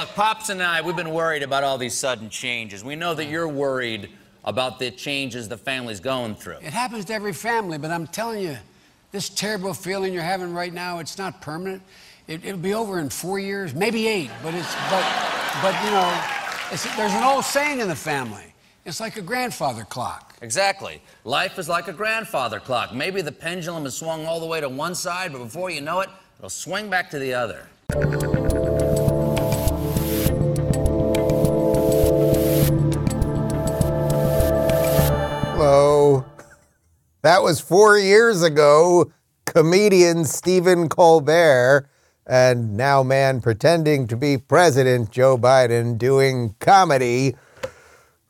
look, Pops and I, we've been worried about all these sudden changes. We know that you're worried about the changes the family's going through. It happens to every family, but I'm telling you, this terrible feeling you're having right now, it's not permanent. It, will be over in four years, maybe eight, but it's, but, but you know, there's an old saying in the family. It's like a grandfather clock. Exactly. Life is like a grandfather clock. Maybe the pendulum has swung all the way to one side, but before you know it, it'll swing back to the other. That was four years ago. Comedian Stephen Colbert and now man pretending to be President Joe Biden doing comedy.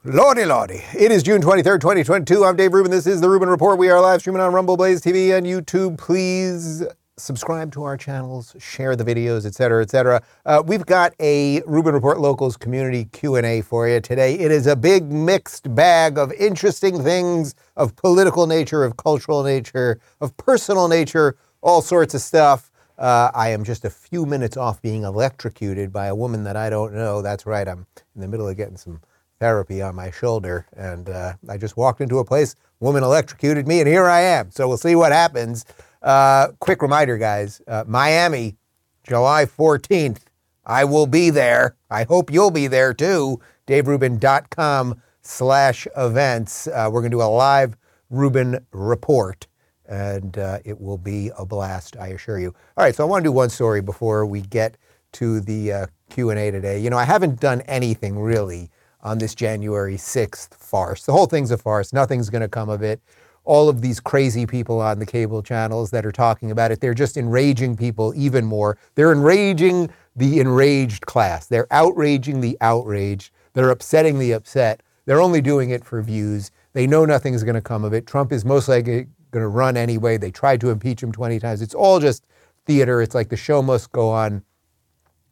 Lordy, lordy. It is June 23rd, 2022. I'm Dave Rubin. This is the Rubin Report. We are live streaming on Rumble, Blaze TV, and YouTube. Please subscribe to our channels, share the videos, et etc., etc. Uh, we've got a Rubin Report Locals community Q&A for you today. It is a big mixed bag of interesting things of political nature, of cultural nature, of personal nature, all sorts of stuff. Uh, I am just a few minutes off being electrocuted by a woman that I don't know. That's right, I'm in the middle of getting some therapy on my shoulder, and uh, I just walked into a place, woman electrocuted me, and here I am. So we'll see what happens. Uh, quick reminder, guys uh, Miami, July 14th. I will be there. I hope you'll be there too. DaveRubin.com slash events. Uh, we're going to do a live Rubin report and uh, it will be a blast, I assure you. All right, so I want to do one story before we get to the uh, Q&A today. You know, I haven't done anything really on this January 6th farce. The whole thing's a farce. Nothing's going to come of it. All of these crazy people on the cable channels that are talking about it, they're just enraging people even more. They're enraging the enraged class. They're outraging the outraged. They're upsetting the upset. They're only doing it for views. They know nothing's going to come of it. Trump is most likely going to run anyway. They tried to impeach him 20 times. It's all just theater. It's like the show must go on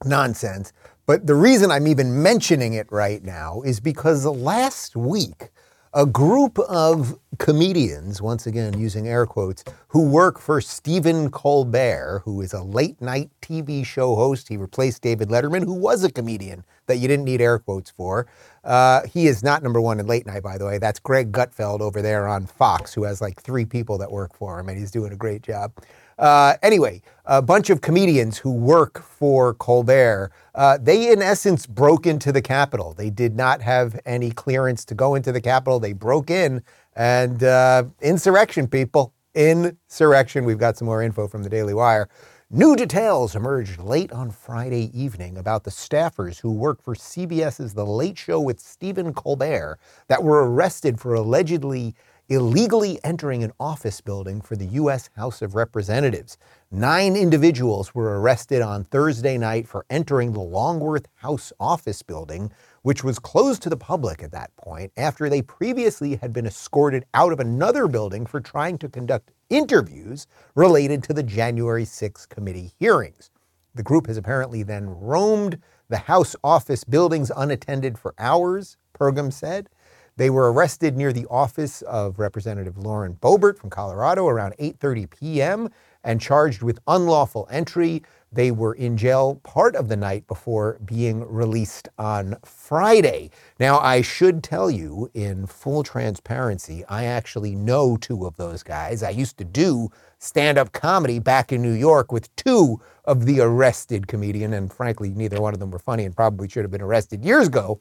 nonsense. But the reason I'm even mentioning it right now is because last week, a group of comedians, once again using air quotes, who work for Stephen Colbert, who is a late night TV show host. He replaced David Letterman, who was a comedian that you didn't need air quotes for. Uh, he is not number one in late night, by the way. That's Greg Gutfeld over there on Fox, who has like three people that work for him, and he's doing a great job. Uh, anyway, a bunch of comedians who work for Colbert, uh, they in essence broke into the Capitol. They did not have any clearance to go into the Capitol. They broke in and uh, insurrection, people. Insurrection. We've got some more info from the Daily Wire. New details emerged late on Friday evening about the staffers who work for CBS's The Late Show with Stephen Colbert that were arrested for allegedly illegally entering an office building for the U.S. House of Representatives. Nine individuals were arrested on Thursday night for entering the Longworth House office building, which was closed to the public at that point after they previously had been escorted out of another building for trying to conduct interviews related to the January 6 committee hearings. The group has apparently then roamed the House office buildings unattended for hours, Pergam said. They were arrested near the office of Representative Lauren Boebert from Colorado around 8:30 p.m. and charged with unlawful entry, they were in jail part of the night before being released on Friday. Now, I should tell you in full transparency, I actually know two of those guys. I used to do stand up comedy back in New York with two of the arrested comedian, and frankly, neither one of them were funny and probably should have been arrested years ago.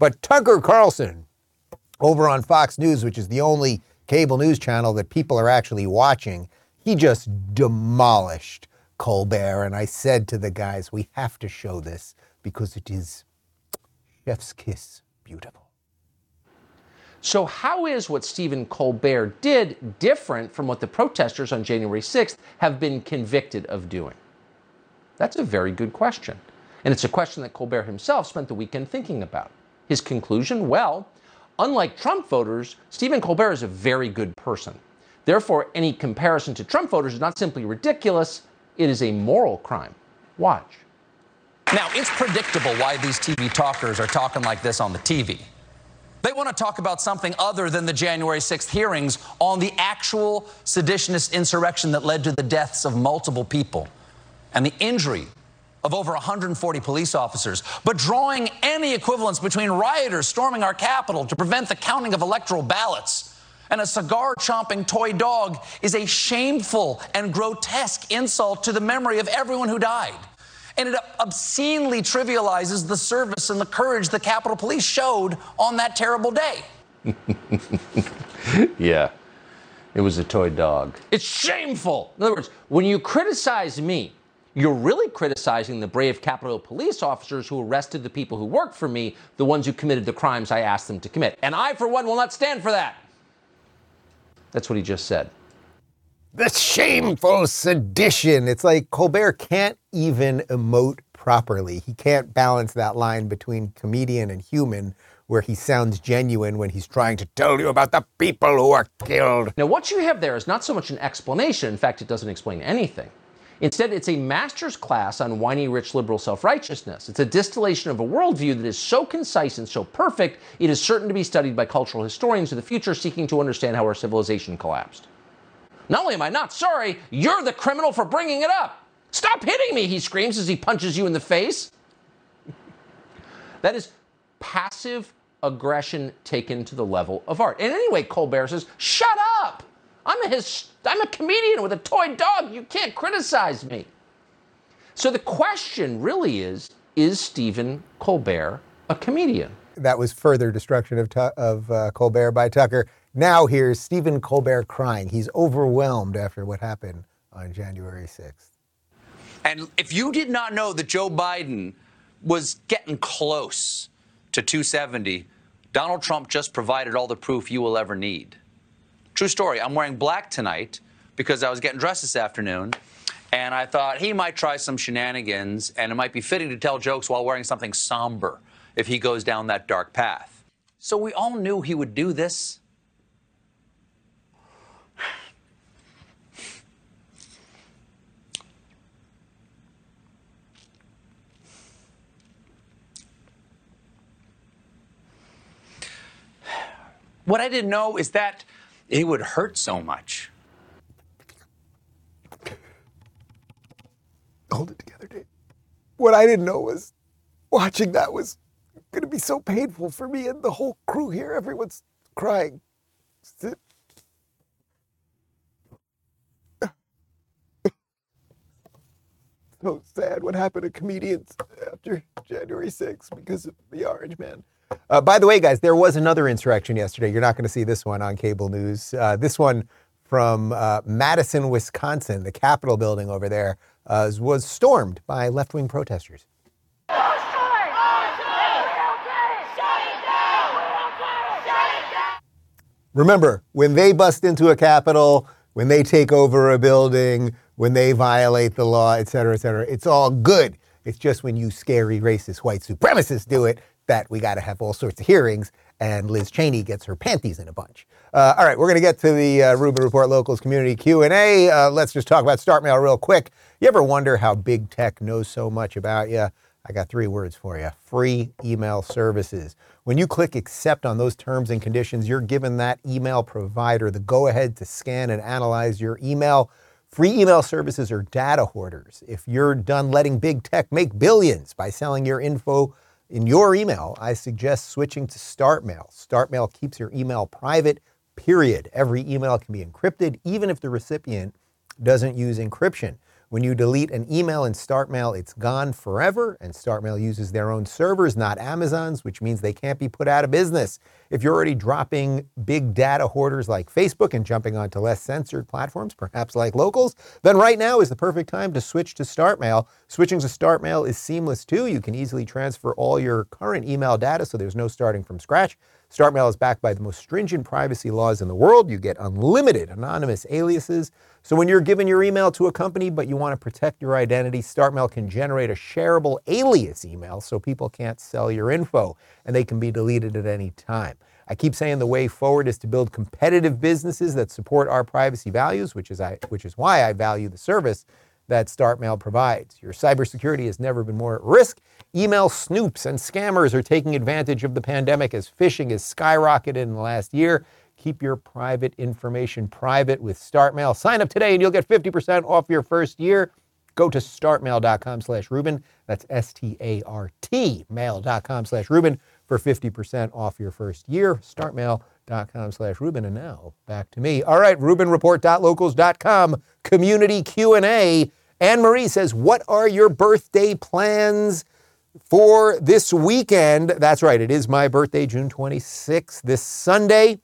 But Tucker Carlson, over on Fox News, which is the only cable news channel that people are actually watching, he just demolished Colbert. And I said to the guys, we have to show this because it is chef's kiss beautiful. So, how is what Stephen Colbert did different from what the protesters on January 6th have been convicted of doing? That's a very good question. And it's a question that Colbert himself spent the weekend thinking about. His conclusion well, unlike Trump voters, Stephen Colbert is a very good person. Therefore, any comparison to Trump voters is not simply ridiculous, it is a moral crime. Watch. Now, it's predictable why these TV talkers are talking like this on the TV. They want to talk about something other than the January 6th hearings on the actual seditionist insurrection that led to the deaths of multiple people and the injury of over 140 police officers, but drawing any equivalence between rioters storming our Capitol to prevent the counting of electoral ballots and a cigar chomping toy dog is a shameful and grotesque insult to the memory of everyone who died. And it obscenely trivializes the service and the courage the Capitol Police showed on that terrible day. yeah, it was a toy dog. It's shameful. In other words, when you criticize me, you're really criticizing the brave Capitol police officers who arrested the people who worked for me, the ones who committed the crimes I asked them to commit. And I, for one, will not stand for that. That's what he just said. The shameful sedition. It's like Colbert can't even emote properly. He can't balance that line between comedian and human where he sounds genuine when he's trying to tell you about the people who are killed. Now, what you have there is not so much an explanation. In fact, it doesn't explain anything. Instead, it's a master's class on whiny, rich, liberal self righteousness. It's a distillation of a worldview that is so concise and so perfect, it is certain to be studied by cultural historians of the future seeking to understand how our civilization collapsed. Not only am I not sorry, you're the criminal for bringing it up. Stop hitting me, he screams as he punches you in the face. that is passive aggression taken to the level of art. And anyway, Colbert says, shut up. I'm a, his, I'm a comedian with a toy dog. You can't criticize me. So the question really is is Stephen Colbert a comedian? That was further destruction of, of uh, Colbert by Tucker. Now here's Stephen Colbert crying. He's overwhelmed after what happened on January 6th. And if you did not know that Joe Biden was getting close to 270, Donald Trump just provided all the proof you will ever need. True story. I'm wearing black tonight because I was getting dressed this afternoon. And I thought he might try some shenanigans, and it might be fitting to tell jokes while wearing something somber if he goes down that dark path. So we all knew he would do this. What I didn't know is that it would hurt so much. Hold it together, Dave. What I didn't know was watching that was going to be so painful for me and the whole crew here. Everyone's crying. so sad what happened to comedians after January 6th because of the Orange Man. Uh, by the way, guys, there was another insurrection yesterday. You're not going to see this one on cable news. Uh, this one from uh, Madison, Wisconsin, the Capitol building over there, uh, was stormed by left wing protesters. Remember, when they bust into a Capitol, when they take over a building, when they violate the law, et cetera, et cetera, it's all good. It's just when you scary, racist, white supremacists do it that we got to have all sorts of hearings, and Liz Cheney gets her panties in a bunch. Uh, all right, we're going to get to the uh, Rubin Report Locals Community Q&A. Uh, let's just talk about Start Mail real quick. You ever wonder how big tech knows so much about you? I got three words for you. Free email services. When you click accept on those terms and conditions, you're given that email provider the go ahead to scan and analyze your email. Free email services are data hoarders. If you're done letting big tech make billions by selling your info in your email, I suggest switching to StartMail. StartMail keeps your email private, period. Every email can be encrypted, even if the recipient doesn't use encryption. When you delete an email in StartMail, it's gone forever, and StartMail uses their own servers, not Amazon's, which means they can't be put out of business. If you're already dropping big data hoarders like Facebook and jumping onto less censored platforms, perhaps like locals, then right now is the perfect time to switch to StartMail. Switching to StartMail is seamless too. You can easily transfer all your current email data, so there's no starting from scratch. StartMail is backed by the most stringent privacy laws in the world. You get unlimited anonymous aliases. So when you're giving your email to a company but you want to protect your identity, StartMail can generate a shareable alias email so people can't sell your info and they can be deleted at any time. I keep saying the way forward is to build competitive businesses that support our privacy values, which is, I, which is why I value the service that StartMail provides. Your cybersecurity has never been more at risk. Email snoops and scammers are taking advantage of the pandemic as phishing has skyrocketed in the last year. Keep your private information private with StartMail. Sign up today and you'll get 50% off your first year. go to startmail.com slash Rubin. That's S-T-A-R-T mail.com slash Rubin for 50% off your first year. Startmail.com slash Rubin. And now back to me. All right, RubinReport.locals.com community Q&A. Anne Marie says, what are your birthday plans for this weekend? That's right, it is my birthday, June 26th, this Sunday.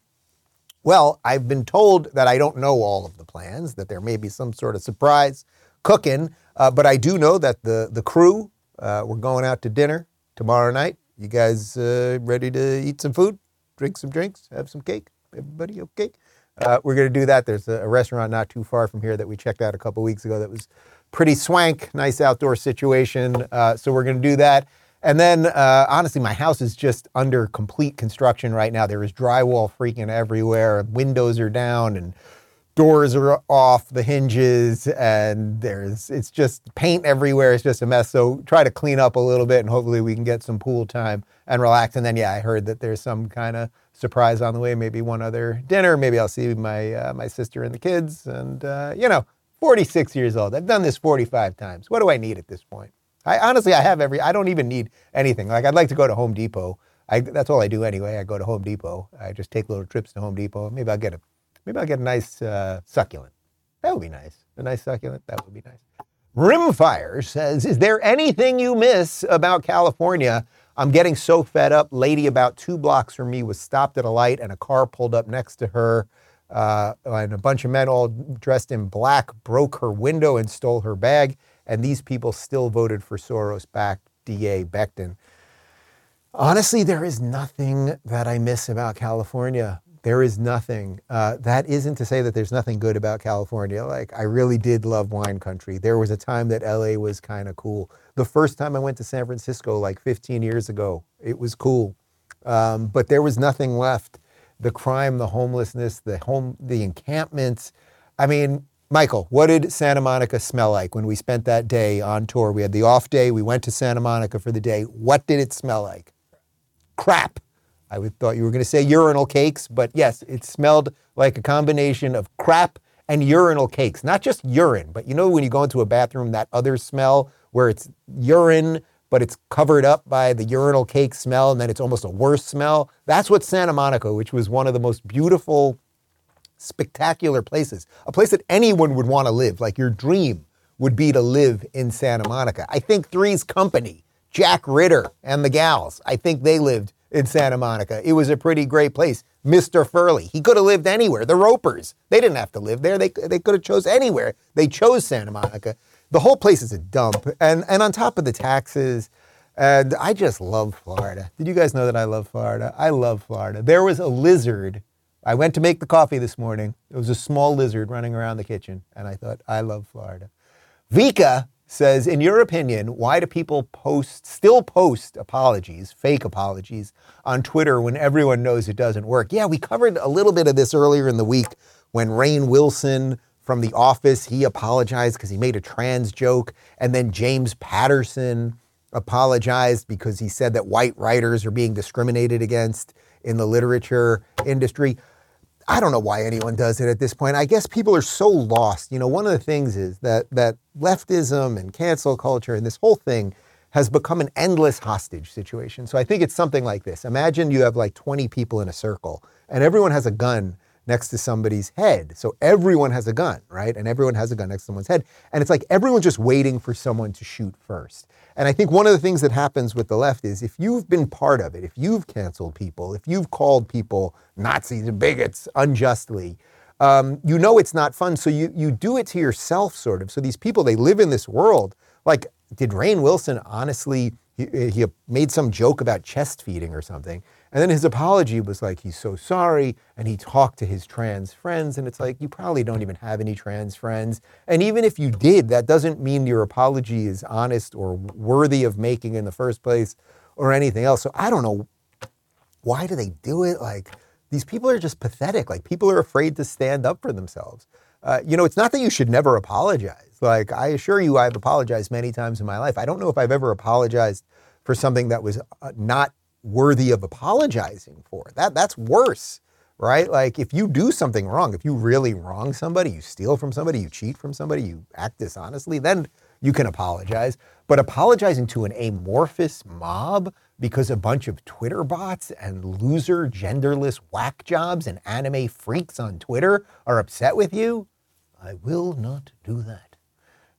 Well, I've been told that I don't know all of the plans, that there may be some sort of surprise cooking, uh, but I do know that the, the crew, uh, we're going out to dinner tomorrow night. You guys uh, ready to eat some food, drink some drinks, have some cake? Everybody okay? Uh, we're going to do that. There's a, restaurant not too far from here that we checked out a couple weeks ago that was pretty swank, nice outdoor situation. Uh, so we're going to do that. And then, uh, honestly, my house is just under complete construction right now. There is drywall freaking everywhere. Windows are down and doors are off the hinges, and there's it's just paint everywhere. It's just a mess. So try to clean up a little bit, and hopefully we can get some pool time and relax. And then, yeah, I heard that there's some kind of surprise on the way. Maybe one other dinner. Maybe I'll see my uh, my sister and the kids. And uh, you know, 46 years old. I've done this 45 times. What do I need at this point? I honestly, I have every. I don't even need anything. Like I'd like to go to Home Depot. I, that's all I do anyway. I go to Home Depot. I just take little trips to Home Depot. Maybe I'll get a, maybe I'll get a nice uh, succulent. That would be nice. A nice succulent. That would be nice. Rimfire says, "Is there anything you miss about California? I'm getting so fed up. Lady about two blocks from me was stopped at a light, and a car pulled up next to her." Uh, and a bunch of men all dressed in black broke her window and stole her bag and these people still voted for Soros backed DA Becton. Honestly, there is nothing that I miss about California. There is nothing. Uh, that isn't to say that there's nothing good about California. Like, I really did love wine country. There was a time that LA was kind of cool. The first time I went to San Francisco, like 15 years ago, it was cool. Um, but there was nothing left. The crime, the homelessness, the home, the encampments. I mean, Michael, what did Santa Monica smell like when we spent that day on tour? We had the off day. We went to Santa Monica for the day. What did it smell like? Crap. I would, thought you were going to say urinal cakes, but yes, it smelled like a combination of crap and urinal cakes. Not just urine, but you know when you go into a bathroom, that other smell where it's urine, but it's covered up by the urinal cake smell, and then it's almost a worse smell. That's what Santa Monica, which was one of the most beautiful spectacular places, a place that anyone would want to live. Like your dream would be to live in Santa Monica. I think Three's Company, Jack Ritter and the gals, I think they lived in Santa Monica. It was a pretty great place. Mr. Furley, he could have lived anywhere. The Ropers, they didn't have to live there. They, they could have chose anywhere. They chose Santa Monica. The whole place is a dump. And, and on top of the taxes, and I just love Florida. Did you guys know that I love Florida? I love Florida. There was a lizard I went to make the coffee this morning. It was a small lizard running around the kitchen, and I thought, I love Florida. Vika says, in your opinion, why do people post, still post apologies, fake apologies, on Twitter when everyone knows it doesn't work? Yeah, we covered a little bit of this earlier in the week when Rainn Wilson from The Office, he apologized because he made a trans joke, and then James Patterson apologized because he said that white writers are being discriminated against in the literature industry. I don't know why anyone does it at this point. I guess people are so lost. You know, one of the things is that that leftism and cancel culture and this whole thing has become an endless hostage situation. So I think it's something like this. Imagine you have like 20 people in a circle and everyone has a gun next to somebody's head. So everyone has a gun, right? And everyone has a gun next to someone's head. And it's like everyone's just waiting for someone to shoot first. And I think one of the things that happens with the left is if you've been part of it, if you've canceled people, if you've called people Nazis and bigots unjustly, um, you know it's not fun. So you, you do it to yourself, sort of. So these people, they live in this world. Like, did Rainn Wilson honestly, he, eh, he made some joke about chest feeding or something. And then his apology was like, he's so sorry. And he talked to his trans friends. And it's like, you probably don't even have any trans friends. And even if you did, that doesn't mean your apology is honest or worthy of making in the first place or anything else. So I don't know. Why do they do it? Like, these people are just pathetic. Like, people are afraid to stand up for themselves. Uh, you know, it's not that you should never apologize. Like, I assure you, I've apologized many times in my life. I don't know if I've ever apologized for something that was uh, not worthy of apologizing for. That that's worse, right? Like if you do something wrong, if you really wrong somebody, you steal from somebody, you cheat from somebody, you act dishonestly, then you can apologize. But apologizing to an amorphous mob because a bunch of Twitter bots and loser, genderless whack jobs and anime freaks on Twitter are upset with you, I will not do that.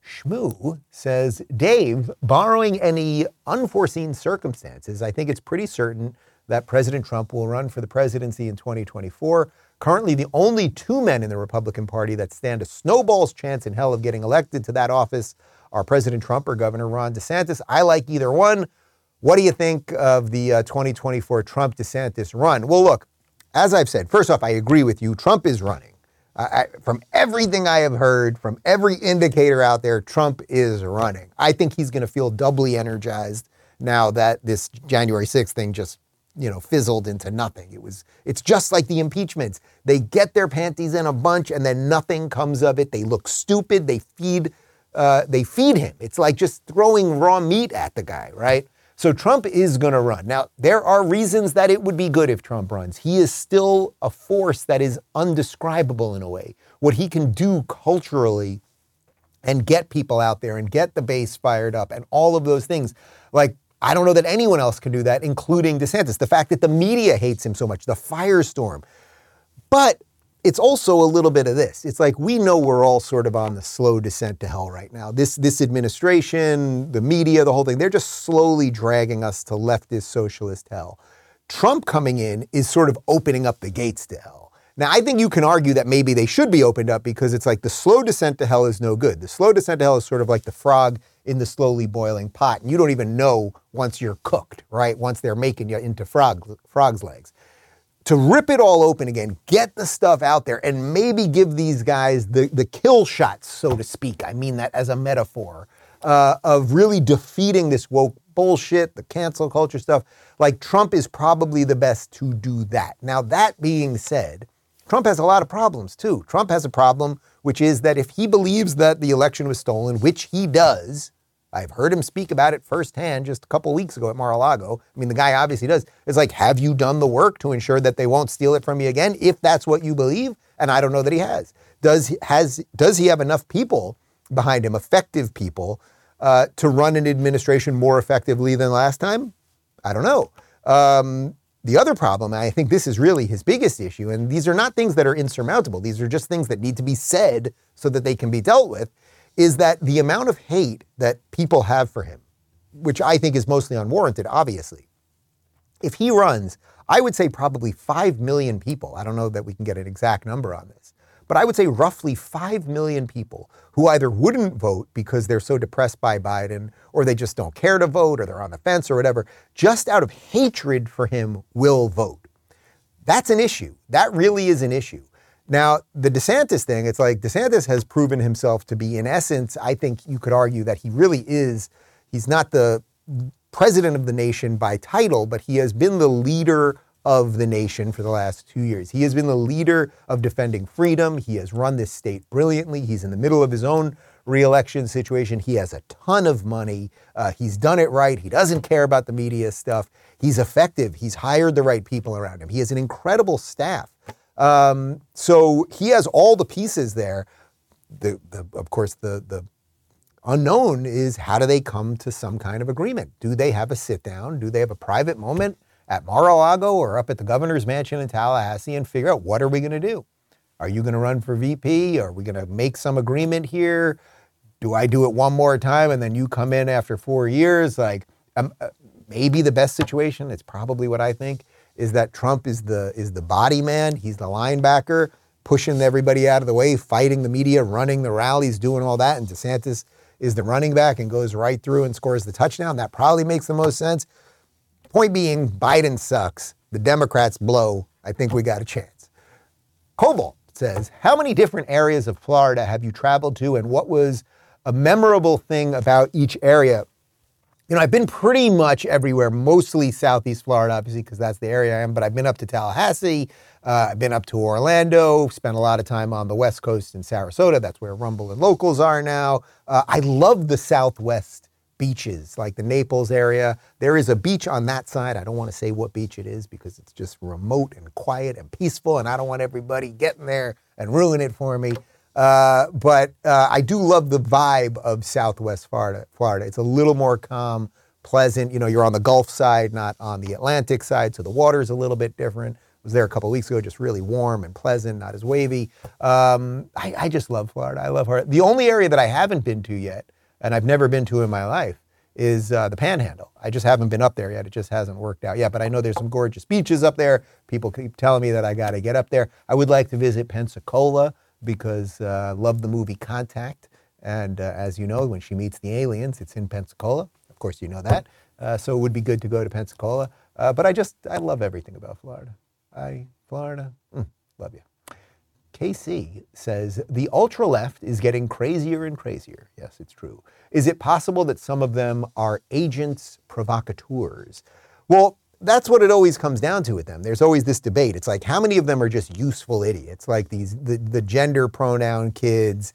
Shmoo says, Dave, borrowing any unforeseen circumstances, I think it's pretty certain that President Trump will run for the presidency in 2024. Currently, the only two men in the Republican Party that stand a snowball's chance in hell of getting elected to that office are President Trump or Governor Ron DeSantis. I like either one. What do you think of the uh, 2024 Trump DeSantis run? Well, look, as I've said, first off, I agree with you. Trump is running. I, from everything I have heard, from every indicator out there, Trump is running. I think he's going to feel doubly energized now that this January 6th thing just, you know, fizzled into nothing. It was, it's just like the impeachments. They get their panties in a bunch and then nothing comes of it. They look stupid. They feed, uh, they feed him. It's like just throwing raw meat at the guy, right? So Trump is going to run. Now, there are reasons that it would be good if Trump runs. He is still a force that is undescribable in a way. What he can do culturally and get people out there and get the base fired up and all of those things. Like, I don't know that anyone else can do that, including DeSantis. The fact that the media hates him so much, the firestorm. But it's also a little bit of this. It's like we know we're all sort of on the slow descent to hell right now. This this administration, the media, the whole thing, they're just slowly dragging us to leftist socialist hell. Trump coming in is sort of opening up the gates to hell. Now, I think you can argue that maybe they should be opened up because it's like the slow descent to hell is no good. The slow descent to hell is sort of like the frog in the slowly boiling pot, and you don't even know once you're cooked, right? Once they're making you into frog, frog's legs to rip it all open again, get the stuff out there, and maybe give these guys the, the kill shots, so to speak. I mean that as a metaphor uh, of really defeating this woke bullshit, the cancel culture stuff. Like Trump is probably the best to do that. Now, that being said, Trump has a lot of problems too. Trump has a problem, which is that if he believes that the election was stolen, which he does, I've heard him speak about it firsthand just a couple weeks ago at Mar-a-Lago. I mean, the guy obviously does. It's like, have you done the work to ensure that they won't steal it from you again, if that's what you believe? And I don't know that he has. Does he, has does he have enough people behind him, effective people, uh, to run an administration more effectively than last time? I don't know. Um, the other problem, I think this is really his biggest issue, and these are not things that are insurmountable. These are just things that need to be said so that they can be dealt with is that the amount of hate that people have for him, which I think is mostly unwarranted, obviously, if he runs, I would say probably 5 million people. I don't know that we can get an exact number on this, but I would say roughly 5 million people who either wouldn't vote because they're so depressed by Biden or they just don't care to vote or they're on the fence or whatever, just out of hatred for him will vote. That's an issue. That really is an issue. Now, the DeSantis thing, it's like DeSantis has proven himself to be, in essence, I think you could argue that he really is, he's not the president of the nation by title, but he has been the leader of the nation for the last two years. He has been the leader of defending freedom. He has run this state brilliantly. He's in the middle of his own reelection situation. He has a ton of money. Uh, he's done it right. He doesn't care about the media stuff. He's effective. He's hired the right people around him. He has an incredible staff. Um, so he has all the pieces there. The, the, of course, the, the unknown is how do they come to some kind of agreement? Do they have a sit down? Do they have a private moment at Mar-a-Lago or up at the governor's mansion in Tallahassee and figure out what are we going to do? Are you going to run for VP? Are we going to make some agreement here? Do I do it one more time and then you come in after four years? Like, um, uh, maybe the best situation. It's probably what I think is that Trump is the is the body man. He's the linebacker, pushing everybody out of the way, fighting the media, running the rallies, doing all that. And DeSantis is the running back and goes right through and scores the touchdown. That probably makes the most sense. Point being, Biden sucks. The Democrats blow. I think we got a chance. Cobalt says, How many different areas of Florida have you traveled to, and what was a memorable thing about each area? You know, I've been pretty much everywhere, mostly Southeast Florida, obviously, because that's the area I am, but I've been up to Tallahassee. Uh, I've been up to Orlando, spent a lot of time on the West Coast in Sarasota. That's where Rumble and Locals are now. Uh, I love the Southwest beaches, like the Naples area. There is a beach on that side. I don't want to say what beach it is because it's just remote and quiet and peaceful, and I don't want everybody getting there and ruin it for me. Uh, but uh, I do love the vibe of Southwest Florida. Florida. It's a little more calm, pleasant. You know, you're on the Gulf side, not on the Atlantic side, so the water's a little bit different. I was there a couple weeks ago, just really warm and pleasant, not as wavy. Um, I, I just love Florida. I love Florida. The only area that I haven't been to yet, and I've never been to in my life, is uh, the Panhandle. I just haven't been up there yet. It just hasn't worked out yet. But I know there's some gorgeous beaches up there. People keep telling me that I got to get up there. I would like to visit Pensacola because I uh, love the movie Contact. And uh, as you know, when she meets the aliens, it's in Pensacola. Of course, you know that. Uh, so it would be good to go to Pensacola. Uh, but I just, I love everything about Florida. I, Florida, mm, love you. KC says the ultra left is getting crazier and crazier. Yes, it's true. Is it possible that some of them are agents provocateurs? Well, that's what it always comes down to with them. There's always this debate. It's like how many of them are just useful idiots, like these the, the gender pronoun kids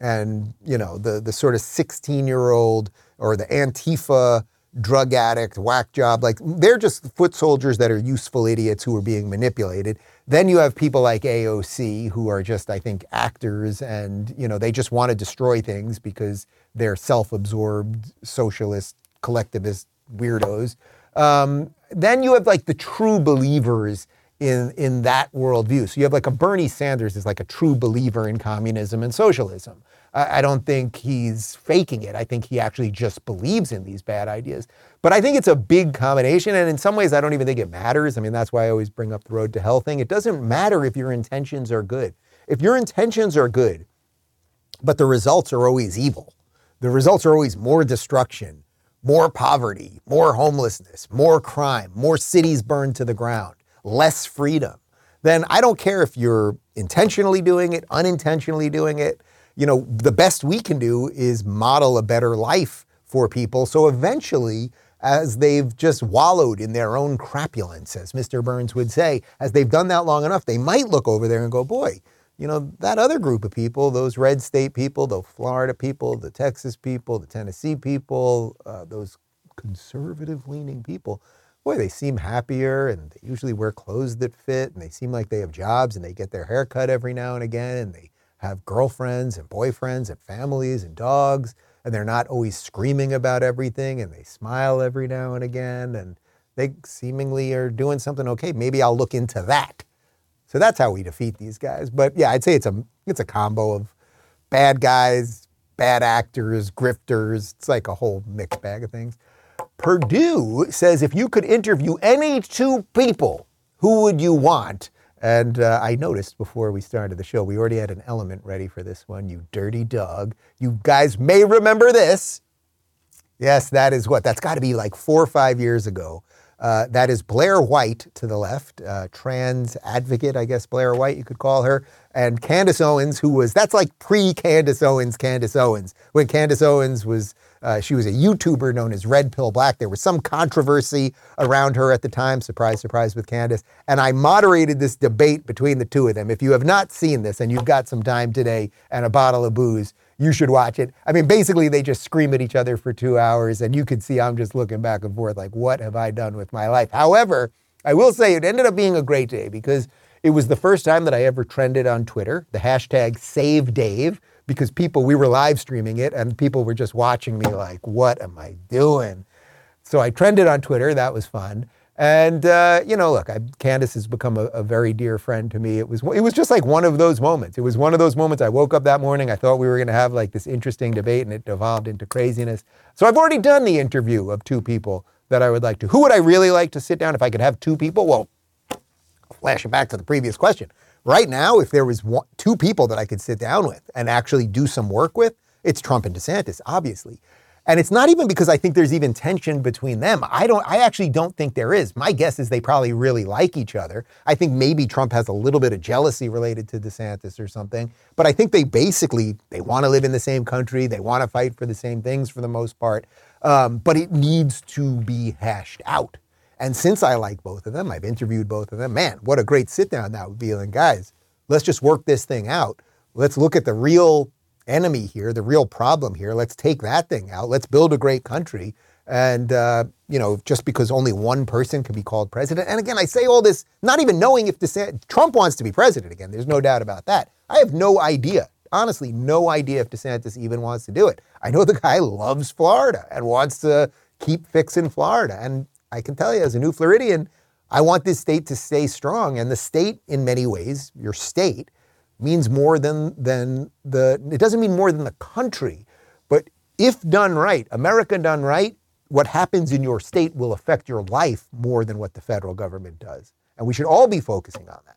and you know the the sort of 16 year old or the Antifa drug addict, whack job. Like they're just foot soldiers that are useful idiots who are being manipulated. Then you have people like AOC who are just, I think, actors and, you know, they just want to destroy things because they're self-absorbed socialist, collectivist weirdos. Um, then you have like the true believers in, in that worldview. So you have like a Bernie Sanders is like a true believer in communism and socialism. I don't think he's faking it. I think he actually just believes in these bad ideas. But I think it's a big combination. And in some ways, I don't even think it matters. I mean, that's why I always bring up the road to hell thing. It doesn't matter if your intentions are good. If your intentions are good, but the results are always evil, the results are always more destruction, more poverty, more homelessness, more crime, more cities burned to the ground, less freedom, then I don't care if you're intentionally doing it, unintentionally doing it you know, the best we can do is model a better life for people. So eventually, as they've just wallowed in their own crapulence, as Mr. Burns would say, as they've done that long enough, they might look over there and go, boy, you know, that other group of people, those red state people, the Florida people, the Texas people, the Tennessee people, uh, those conservative leaning people, boy, they seem happier and they usually wear clothes that fit and they seem like they have jobs and they get their hair cut every now and again and they have girlfriends and boyfriends and families and dogs, and they're not always screaming about everything, and they smile every now and again, and they seemingly are doing something okay. Maybe I'll look into that. So that's how we defeat these guys. But yeah, I'd say it's a it's a combo of bad guys, bad actors, grifters. It's like a whole mixed bag of things. Purdue says if you could interview any two people, who would you want? And uh, I noticed before we started the show, we already had an element ready for this one. You dirty dog. You guys may remember this. Yes, that is what? That's got to be like four or five years ago. Uh, that is Blair White to the left, uh, trans advocate, I guess Blair White, you could call her, and Candace Owens, who was, that's like pre Candace Owens, Candace Owens, when Candace Owens was uh, she was a YouTuber known as Red Pill Black. There was some controversy around her at the time. Surprise, surprise with Candace. And I moderated this debate between the two of them. If you have not seen this and you've got some time today and a bottle of booze, you should watch it. I mean, basically, they just scream at each other for two hours, and you can see I'm just looking back and forth like, what have I done with my life? However, I will say it ended up being a great day because it was the first time that I ever trended on Twitter, the hashtag Save Dave because people, we were live streaming it and people were just watching me like, what am I doing? So I trended on Twitter. That was fun. And, uh, you know, look, I, Candace has become a, a, very dear friend to me. It was, it was just like one of those moments. It was one of those moments I woke up that morning. I thought we were going to have like this interesting debate and it evolved into craziness. So I've already done the interview of two people that I would like to. Who would I really like to sit down if I could have two people? Well, flashing back to the previous question. Right now, if there was one, two people that I could sit down with and actually do some work with, it's Trump and DeSantis, obviously. And it's not even because I think there's even tension between them. I don't I actually don't think there is. My guess is they probably really like each other. I think maybe Trump has a little bit of jealousy related to DeSantis or something, but I think they basically they want to live in the same country, they want to fight for the same things for the most part. Um, but it needs to be hashed out. And since I like both of them, I've interviewed both of them. Man, what a great sit down that would be. And guys, let's just work this thing out. Let's look at the real enemy here, the real problem here. Let's take that thing out. Let's build a great country. And, uh, you know, just because only one person can be called president. And again, I say all this not even knowing if Trump wants to be president again. There's no doubt about that. I have no idea. honestly no idea if DeSantis even wants to do it. I know the guy loves Florida and wants to keep fixing Florida. And I can tell you, as a new Floridian, I want this state to stay strong. And the state, in many ways, your state, means more than, than the, it doesn't mean more than the country. But if done right, America done right, what happens in your state will affect your life more than what the federal government does. And we should all be focusing on that.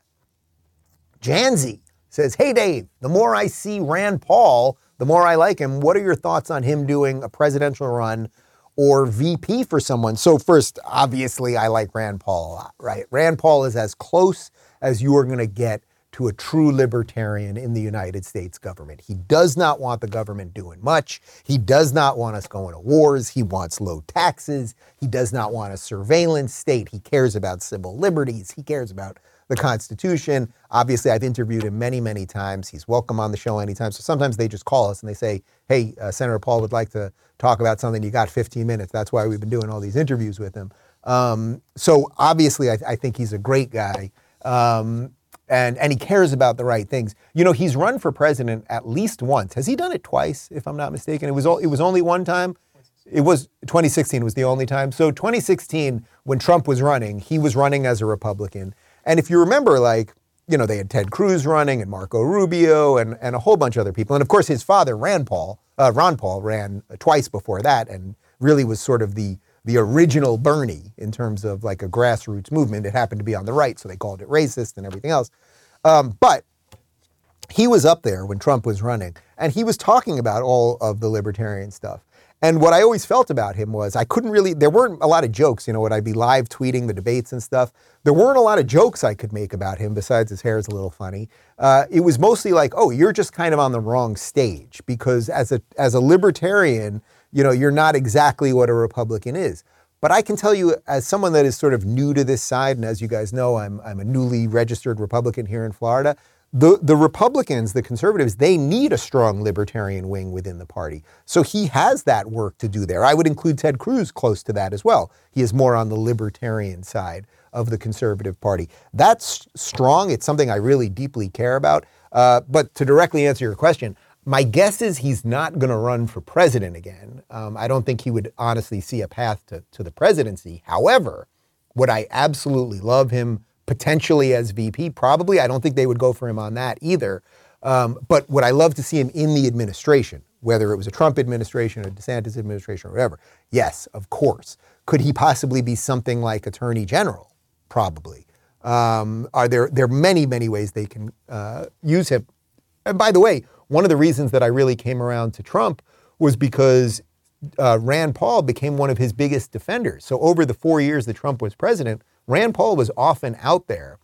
Janzi says, Hey, Dave, the more I see Rand Paul, the more I like him. What are your thoughts on him doing a presidential run or VP for someone? So, first, obviously, I like Rand Paul a lot, right? Rand Paul is as close as you are going to get to a true libertarian in the United States government. He does not want the government doing much. He does not want us going to wars. He wants low taxes. He does not want a surveillance state. He cares about civil liberties. He cares about the Constitution. Obviously, I've interviewed him many, many times. He's welcome on the show anytime. So sometimes they just call us and they say, hey, uh, Senator Paul would like to talk about something. You got 15 minutes. That's why we've been doing all these interviews with him. Um, so obviously, I, I, think he's a great guy. Um, and, and he cares about the right things. You know, he's run for president at least once. Has he done it twice, if I'm not mistaken? It was, it was only one time. It was 2016 was the only time. So 2016, when Trump was running, he was running as a Republican. And if you remember, like, you know, they had Ted Cruz running and Marco Rubio and, and a whole bunch of other people. And of course, his father, Rand Paul, uh, Ron Paul, ran twice before that and really was sort of the, the original Bernie in terms of like a grassroots movement. It happened to be on the right, so they called it racist and everything else. Um, but he was up there when Trump was running, and he was talking about all of the libertarian stuff. And what I always felt about him was I couldn't really, there weren't a lot of jokes, you know, when I'd be live tweeting the debates and stuff. There weren't a lot of jokes I could make about him besides his hair is a little funny. Uh, it was mostly like, oh, you're just kind of on the wrong stage because as a, as a libertarian, you know, you're not exactly what a Republican is. But I can tell you, as someone that is sort of new to this side, and as you guys know, I'm, I'm a newly registered Republican here in Florida, the, the Republicans, the conservatives, they need a strong libertarian wing within the party. So he has that work to do there. I would include Ted Cruz close to that as well. He is more on the libertarian side of the conservative party. That's strong. It's something I really deeply care about. Uh, but to directly answer your question, my guess is he's not going to run for president again. Um, I don't think he would honestly see a path to, to the presidency. However, would I absolutely love him potentially as VP. Probably. I don't think they would go for him on that either. Um, but would I love to see him in the administration, whether it was a Trump administration or a DeSantis administration or whatever? Yes, of course. Could he possibly be something like Attorney General? Probably. Um, are there there are many many ways they can uh, use him? And by the way, one of the reasons that I really came around to Trump was because uh, Rand Paul became one of his biggest defenders. So over the four years that Trump was president, Rand Paul was often out there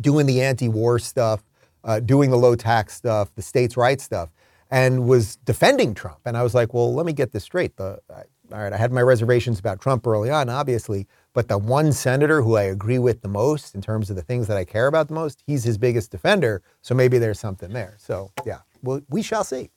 doing the anti war stuff, uh, doing the low tax stuff, the states' rights stuff, and was defending Trump. And I was like, well, let me get this straight. The, I, all right, I had my reservations about Trump early on, obviously, but the one senator who I agree with the most in terms of the things that I care about the most, he's his biggest defender. So maybe there's something there. So yeah, well, we shall see.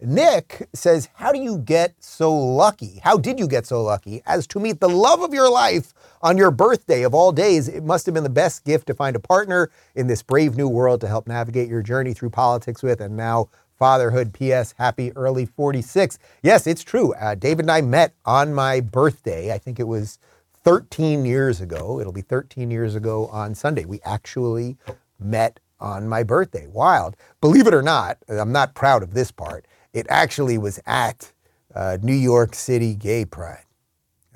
Nick says, How do you get so lucky? How did you get so lucky as to meet the love of your life on your birthday of all days? It must have been the best gift to find a partner in this brave new world to help navigate your journey through politics with, and now fatherhood. P.S. Happy early 46. Yes, it's true. Uh, David and I met on my birthday. I think it was 13 years ago. It'll be 13 years ago on Sunday. We actually met on my birthday. Wild. Believe it or not, I'm not proud of this part. It actually was at uh, New York City Gay Pride.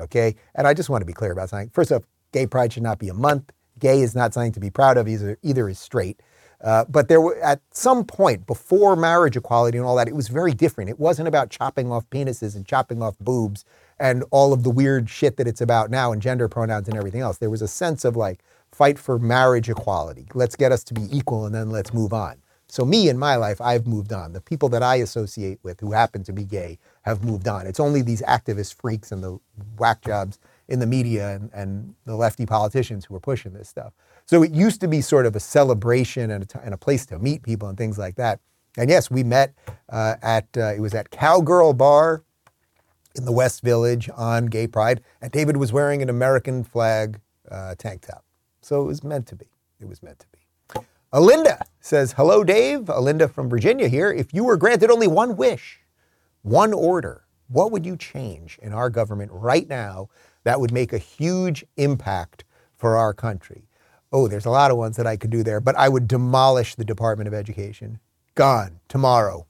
Okay? And I just want to be clear about something. First off, Gay Pride should not be a month. Gay is not something to be proud of, either, either is straight. Uh, but there were, at some point before marriage equality and all that, it was very different. It wasn't about chopping off penises and chopping off boobs and all of the weird shit that it's about now and gender pronouns and everything else. There was a sense of like, fight for marriage equality. Let's get us to be equal and then let's move on. So, me in my life, I've moved on. The people that I associate with who happen to be gay have moved on. It's only these activist freaks and the whack jobs in the media and, and the lefty politicians who are pushing this stuff. So, it used to be sort of a celebration and a, t- and a place to meet people and things like that. And yes, we met uh, at, uh, it was at Cowgirl Bar in the West Village on Gay Pride. And David was wearing an American flag uh, tank top. So, it was meant to be. It was meant to be. Alinda says, Hello, Dave. Alinda from Virginia here. If you were granted only one wish, one order, what would you change in our government right now that would make a huge impact for our country? Oh, there's a lot of ones that I could do there, but I would demolish the Department of Education. Gone tomorrow.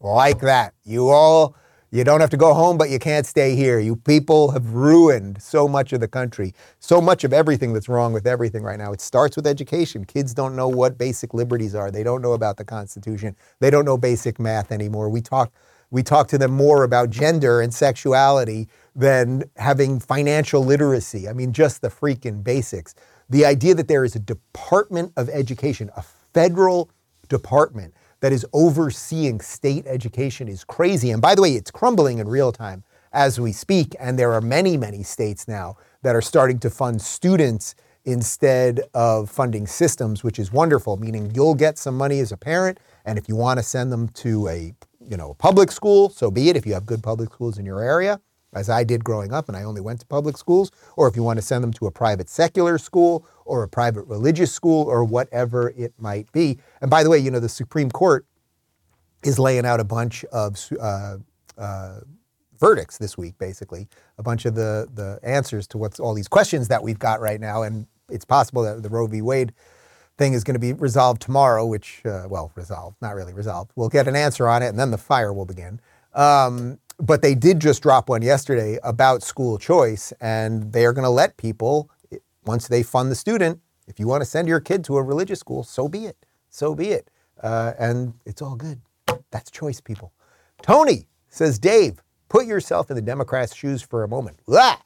Like that. You all you don't have to go home, but you can't stay here. You people have ruined so much of the country, so much of everything that's wrong with everything right now. It starts with education. Kids don't know what basic liberties are. They don't know about the Constitution. They don't know basic math anymore. We talk, we talk to them more about gender and sexuality than having financial literacy. I mean, just the freaking basics. The idea that there is a Department of Education, a federal department that is overseeing state education is crazy. And by the way, it's crumbling in real time as we speak. And there are many, many states now that are starting to fund students instead of funding systems, which is wonderful, meaning you'll get some money as a parent. And if you want to send them to a you know, public school, so be it if you have good public schools in your area, as I did growing up and I only went to public schools, or if you want to send them to a private secular school or a private religious school or whatever it might be. And by the way, you know, the Supreme Court is laying out a bunch of uh, uh, verdicts this week, basically, a bunch of the, the answers to what's all these questions that we've got right now. And it's possible that the Roe v. Wade thing is going to be resolved tomorrow, which, uh, well, resolved, not really resolved. We'll get an answer on it and then the fire will begin. Um, but they did just drop one yesterday about school choice, and they are going to let people, once they fund the student, if you want to send your kid to a religious school, so be it. So be it. Uh, and it's all good. That's choice, people. Tony says, Dave, put yourself in the Democrats' shoes for a moment. Blah!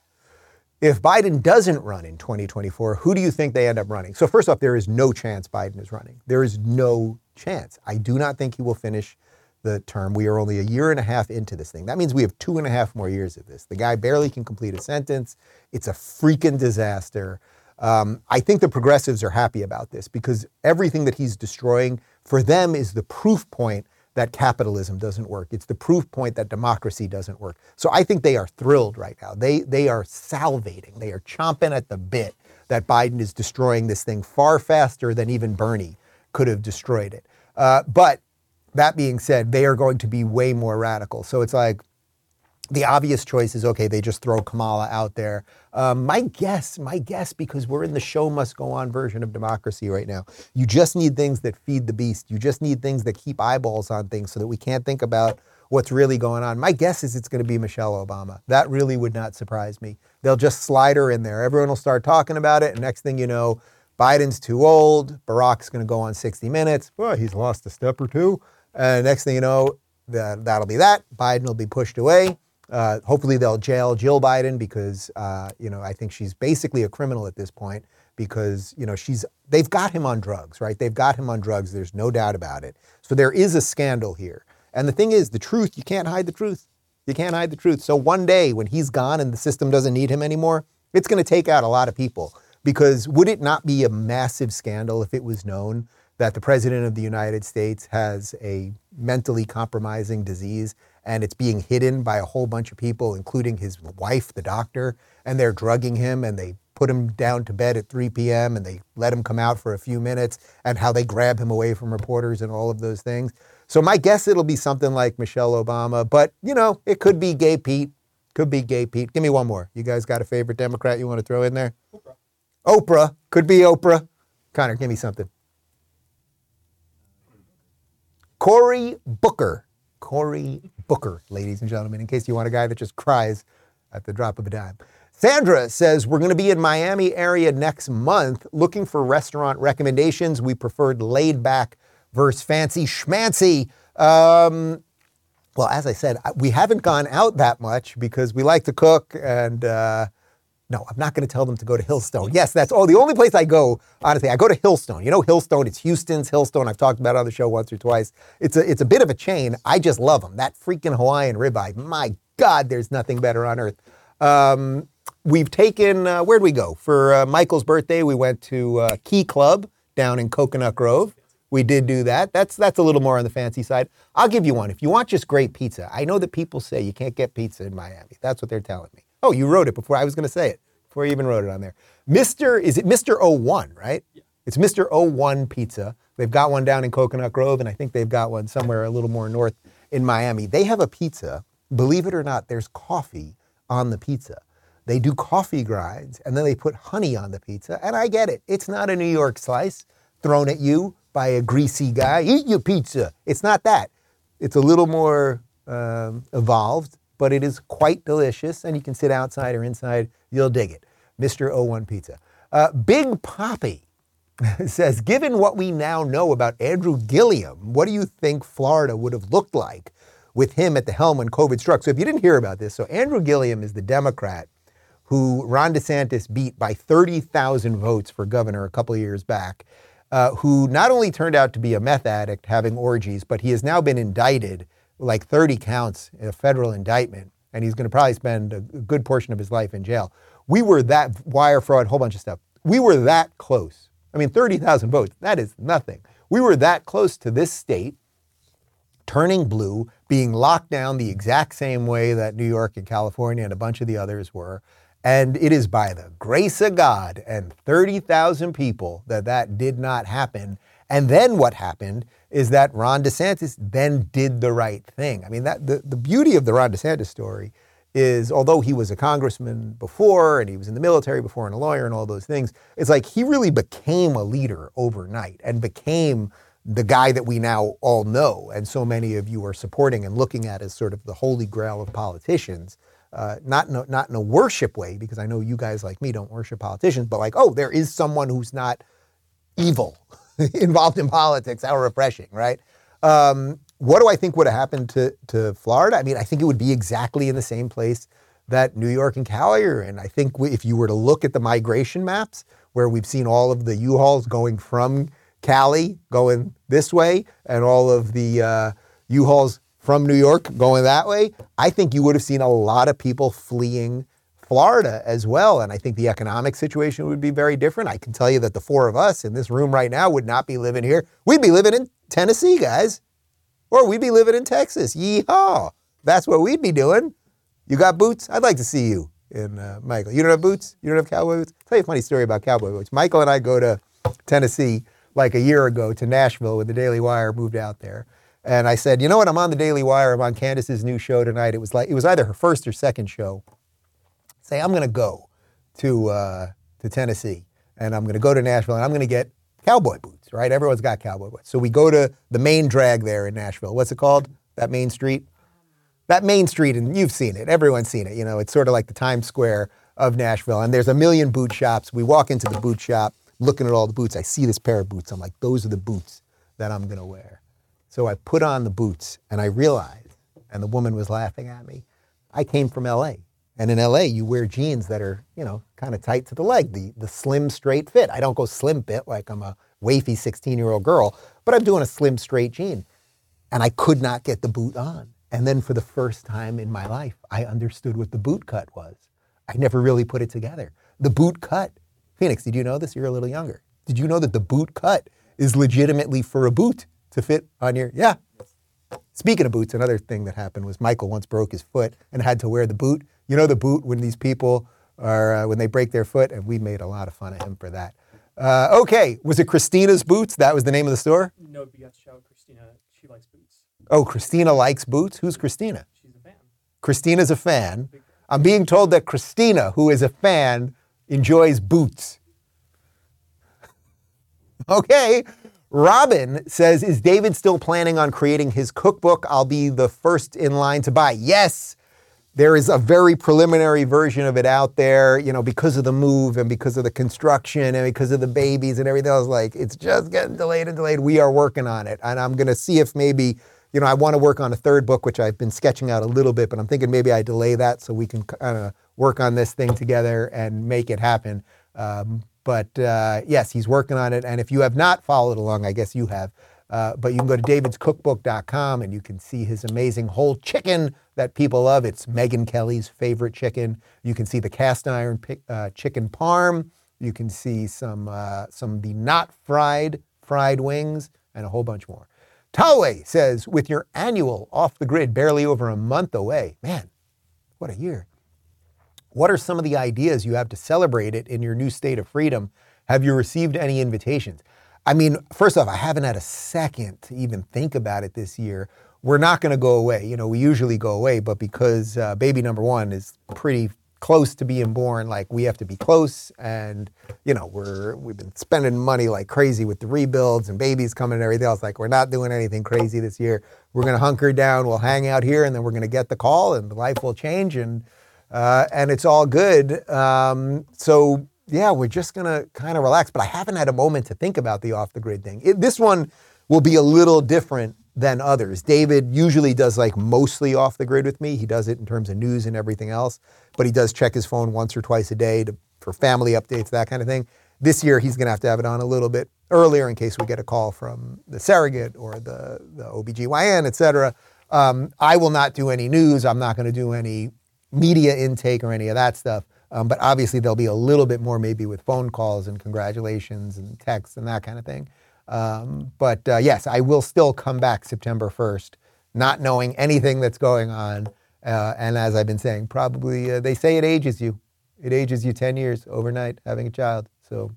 If Biden doesn't run in 2024, who do you think they end up running? So, first off, there is no chance Biden is running. There is no chance. I do not think he will finish the term. We are only a year and a half into this thing. That means we have two and a half more years of this. The guy barely can complete a sentence. It's a freaking disaster. Um, I think the progressives are happy about this because everything that he's destroying for them is the proof point that capitalism doesn't work. It's the proof point that democracy doesn't work. So I think they are thrilled right now. They, they are salivating, they are chomping at the bit that Biden is destroying this thing far faster than even Bernie could have destroyed it. Uh, but that being said, they are going to be way more radical. So it's like the obvious choice is okay, they just throw Kamala out there. Um, my guess, my guess, because we're in the show must go on version of democracy right now, you just need things that feed the beast. You just need things that keep eyeballs on things so that we can't think about what's really going on. My guess is it's going to be Michelle Obama. That really would not surprise me. They'll just slide her in there. Everyone will start talking about it, and next thing you know, Biden's too old. Barack's going to go on 60 Minutes. Well, he's lost a step or two. And next thing you know, that, that'll be that. Biden will be pushed away. Uh, hopefully, they'll jail Jill Biden because uh, you know I think she's basically a criminal at this point because you know she's they've got him on drugs, right? They've got him on drugs. There's no doubt about it. So there is a scandal here. And the thing is, the truth you can't hide the truth. You can't hide the truth. So one day when he's gone and the system doesn't need him anymore, it's going to take out a lot of people. Because would it not be a massive scandal if it was known that the President of the United States has a mentally compromising disease and it's being hidden by a whole bunch of people, including his wife, the doctor, and they're drugging him and they put him down to bed at 3 p.m. and they let him come out for a few minutes and how they grab him away from reporters and all of those things. So my guess it'll be something like Michelle Obama, but you know, it could be Gay Pete. Could be Gay Pete. Give me one more. You guys got a favorite Democrat you want to throw in there? Oprah. Oprah. Could be Oprah. Connor, give me something. Cory Booker. Cory Booker, ladies and gentlemen, in case you want a guy that just cries at the drop of a dime. Sandra says, We're going to be in Miami area next month looking for restaurant recommendations. We preferred laid back versus fancy schmancy. Um, well, as I said, we haven't gone out that much because we like to cook and uh, no, I'm not going to tell them to go to Hillstone. Yes, that's all. The only place I go, honestly, I go to Hillstone. You know Hillstone? It's Houston's Hillstone. I've talked about it on the show once or twice. It's a, it's a bit of a chain. I just love them. That freaking Hawaiian ribeye. My God, there's nothing better on earth. Um, we've taken, uh, where'd we go? For uh, Michael's birthday, we went to uh, Key Club down in Coconut Grove. We did do that. That's that's a little more on the fancy side. I'll give you one. If you want just great pizza, I know that people say you can't get pizza in Miami. That's what they're telling me. Oh, you wrote it before I was going to say it, before you even wrote it on there. Mr. Is it Mr. 01, right? Yeah. It's Mr. O1 Pizza. They've got one down in Coconut Grove, and I think they've got one somewhere a little more north in Miami. They have a pizza. Believe it or not, there's coffee on the pizza. They do coffee grinds, and then they put honey on the pizza. And I get it. It's not a New York slice thrown at you by a greasy guy. Eat your pizza. It's not that. It's a little more um, evolved, but it is quite delicious, and you can sit outside or inside. You'll dig it. Mr. O1 Pizza. Uh, Big Poppy says, given what we now know about Andrew Gillum, what do you think Florida would have looked like with him at the helm when COVID struck? So if you didn't hear about this, so Andrew Gillum is the Democrat who Ron DeSantis beat by 30,000 votes for governor a couple of years back, uh, who not only turned out to be a meth addict having orgies, but he has now been indicted like 30 counts in a federal indictment, and he's going to probably spend a good portion of his life in jail. We were that wire fraud, whole bunch of stuff. We were that close. I mean, 30,000 votes, that is nothing. We were that close to this state turning blue, being locked down the exact same way that New York and California and a bunch of the others were. And it is by the grace of God and 30,000 people that that did not happen. And then what happened is that Ron DeSantis then did the right thing. I mean, that the, the beauty of the Ron DeSantis story is although he was a congressman before and he was in the military before and a lawyer and all those things, it's like he really became a leader overnight and became the guy that we now all know and so many of you are supporting and looking at as sort of the holy grail of politicians. Uh, not in a, not in a worship way, because I know you guys like me don't worship politicians, but like, oh, there is someone who's not evil involved in politics. How refreshing, right? Um, what do I think would have happened to, to Florida? I mean, I think it would be exactly in the same place that New York and Cali are in. I think if you were to look at the migration maps, where we've seen all of the U-Hauls going from Cali going this way, and all of the uh, U-Hauls from New York going that way, I think you would have seen a lot of people fleeing Florida as well. And I think the economic situation would be very different. I can tell you that the four of us in this room right now would not be living here. We'd be living in Tennessee, guys. Or we'd be living in Texas. Yeehaw. That's what we'd be doing. You got boots? I'd like to see you in uh, Michael. You don't have boots? You don't have cowboy boots? I'll tell you a funny story about cowboy boots. Michael and I go to Tennessee like a year ago to Nashville when the Daily Wire moved out there. And I said, you know what? I'm on the Daily Wire. I'm on Candace's new show tonight. It was like it was either her first or second show. Say I'm going to go to uh, to Tennessee, and I'm going to go to Nashville, and I'm going to get cowboy boots. Right? Everyone's got cowboy boots. So we go to the main drag there in Nashville. What's it called? That main street. That main street, and you've seen it. Everyone's seen it. You know, it's sort of like the Times Square of Nashville, and there's a million boot shops. We walk into the boot shop, looking at all the boots. I see this pair of boots. I'm like, those are the boots that I'm going to wear. So I put on the boots and I realized, and the woman was laughing at me, I came from LA. And in LA, you wear jeans that are, you know, kind of tight to the leg, the, the slim, straight fit. I don't go slim fit like I'm a wafy 16 year old girl, but I'm doing a slim, straight jean. And I could not get the boot on. And then for the first time in my life, I understood what the boot cut was. I never really put it together. The boot cut. Phoenix, did you know this? You're a little younger. Did you know that the boot cut is legitimately for a boot? to fit on your, yeah. Speaking of boots, another thing that happened was Michael once broke his foot and had to wear the boot. You know the boot when these people are, uh, when they break their foot, and we made a lot of fun of him for that. Uh, okay, was it Christina's Boots? That was the name of the store? No, you have to shout Christina. She likes boots. Oh, Christina likes boots? Who's Christina? She's a fan. Christina's a fan. I'm being told that Christina, who is a fan, enjoys boots. okay, Robin says, Is David still planning on creating his cookbook? I'll be the first in line to buy. Yes, there is a very preliminary version of it out there, you know, because of the move and because of the construction and because of the babies and everything else. Like, it's just getting delayed and delayed. We are working on it. And I'm going to see if maybe, you know, I want to work on a third book, which I've been sketching out a little bit, but I'm thinking maybe I delay that so we can kind of work on this thing together and make it happen. Um, but uh, yes, he's working on it. And if you have not followed along, I guess you have. Uh, but you can go to davidscookbook.com and you can see his amazing whole chicken that people love. It's Megyn Kelly's favorite chicken. You can see the cast iron uh, chicken parm. You can see some uh, some the not fried fried wings and a whole bunch more. Talway says, with your annual off the grid barely over a month away, man, what a year. What are some of the ideas you have to celebrate it in your new state of freedom? Have you received any invitations? I mean, first off, I haven't had a second to even think about it this year. We're not going to go away. You know, we usually go away, but because uh, baby number one is pretty close to being born, like we have to be close, and you know, we're we've been spending money like crazy with the rebuilds and babies coming and everything else. Like we're not doing anything crazy this year. We're going to hunker down. We'll hang out here, and then we're going to get the call, and life will change, and uh, and it's all good. Um, so yeah, we're just gonna kind of relax. But I haven't had a moment to think about the off the grid thing. It, this one will be a little different than others. David usually does like mostly off the grid with me. He does it in terms of news and everything else, but he does check his phone once or twice a day to, for family updates, that kind of thing. This year, he's going to have to have it on a little bit earlier in case we get a call from the surrogate or the, the OBGYN, et cetera. Um, I will not do any news. I'm not going to do any media intake or any of that stuff. Um, but obviously, there'll be a little bit more maybe with phone calls and congratulations and texts and that kind of thing. Um, but uh, yes, I will still come back September 1st, not knowing anything that's going on. Uh, and as I've been saying, probably uh, they say it ages you. It ages you 10 years overnight having a child. So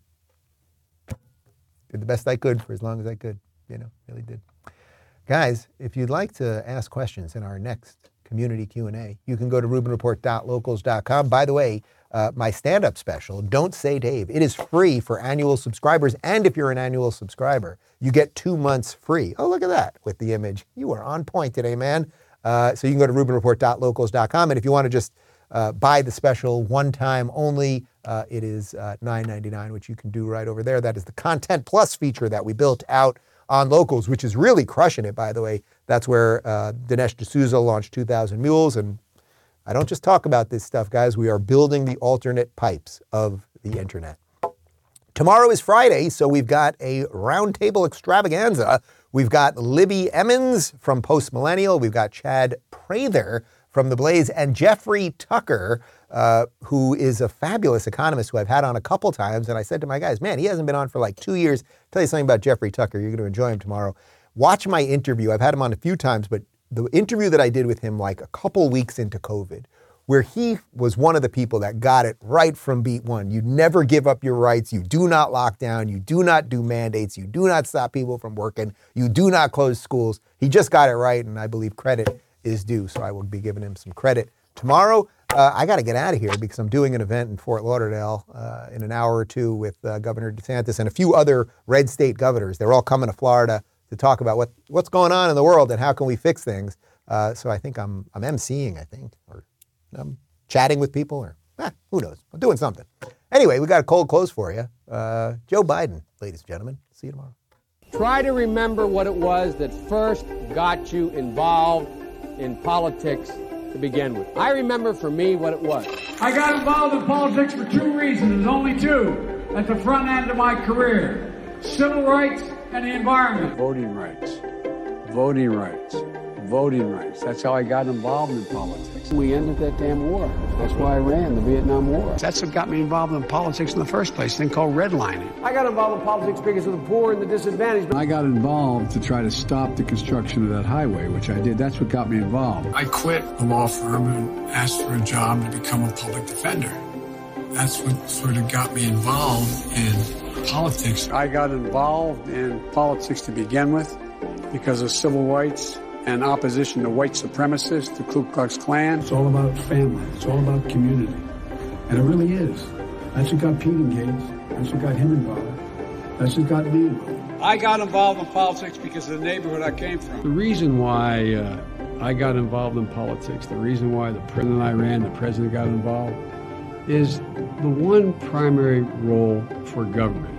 did the best I could for as long as I could, you know, really did. Guys, if you'd like to ask questions in our next community Q&A, you can go to rubinreport.locals.com. By the way, uh, my stand-up special, Don't Say Dave. It is free for annual subscribers, and if you're an annual subscriber, you get two months free. Oh, look at that with the image. You are on point today, man. Uh, so you can go to rubinreport.locals.com, and if you want to just uh, buy the special one time only, uh, it is uh, $9.99, which you can do right over there. That is the Content Plus feature that we built out on Locals, which is really crushing it, by the way. That's where uh, Dinesh D'Souza launched 2,000 Mules, and I don't just talk about this stuff, guys. We are building the alternate pipes of the internet. Tomorrow is Friday, so we've got a roundtable extravaganza. We've got Libby Emmons from Post Millennial. We've got Chad Prather from The Blaze and Jeffrey Tucker, uh, who is a fabulous economist who I've had on a couple times. And I said to my guys, man, he hasn't been on for like two years. I'll tell you something about Jeffrey Tucker. You're going to enjoy him tomorrow. Watch my interview. I've had him on a few times, but the interview that I did with him like a couple weeks into COVID, where he was one of the people that got it right from beat one. You never give up your rights. You do not lock down. You do not do mandates. You do not stop people from working. You do not close schools. He just got it right, and I believe credit is due. So I will be giving him some credit. Tomorrow, uh, I got to get out of here because I'm doing an event in Fort Lauderdale uh, in an hour or two with uh, Governor DeSantis and a few other red state governors. They're all coming to Florida to talk about what, what's going on in the world and how can we fix things. Uh, so I think I'm, I'm emceeing, I think, or I'm chatting with people, or eh, who knows? I'm doing something. Anyway, we got a cold close for you. Uh, Joe Biden, ladies and gentlemen. See you tomorrow. Try to remember what it was that first got you involved in politics to begin with. I remember for me what it was. I got involved in politics for two reasons, only two, at the front end of my career civil rights and the environment. Voting rights. Voting rights. Voting rights. That's how I got involved in politics. We ended that damn war. That's why I ran the Vietnam War. That's what got me involved in politics in the first place, thing called redlining. I got involved in politics because of the poor and the disadvantaged. I got involved to try to stop the construction of that highway, which I did. That's what got me involved. I quit the law firm and asked for a job to become a public defender. That's what sort of got me involved in politics. I got involved in politics to begin with because of civil rights and opposition to white supremacists, the Ku Klux Klan. It's all about family. It's all about community. And it really is. That's what got Pete engaged. That's what got him involved. That's what got me involved. I got involved in politics because of the neighborhood I came from. The reason why uh, I got involved in politics, the reason why the president I ran, the president got involved, is the one primary role for government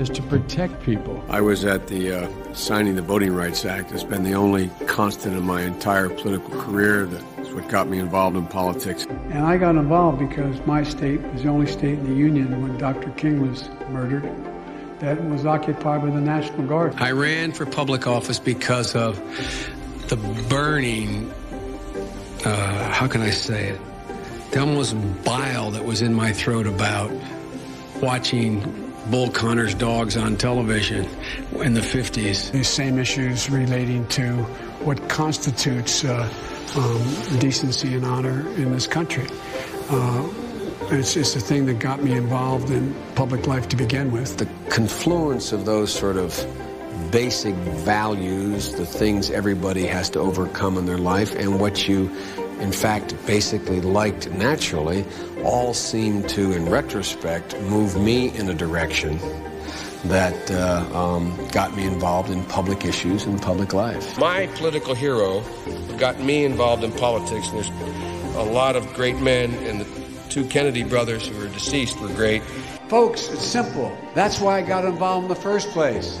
is to protect people. I was at the uh, signing the Voting Rights Act. It's been the only constant in my entire political career. That's what got me involved in politics. And I got involved because my state was the only state in the Union when Dr. King was murdered that was occupied by the National Guard. I ran for public office because of the burning, uh, how can I say it? The almost bile that was in my throat about watching Bull Connor's dogs on television in the 50s. These same issues relating to what constitutes uh, um, decency and honor in this country. Uh, And it's just a thing that got me involved in public life to begin with. The confluence of those sort of basic values, the things everybody has to overcome in their life, and what you, in fact, basically liked naturally, all seem to, in retrospect, move me in a direction that uh, um, got me involved in public issues and public life. My political hero got me involved in politics, and there's a lot of great men, and the two Kennedy brothers who are deceased were great. Folks, it's simple. That's why I got involved in the first place.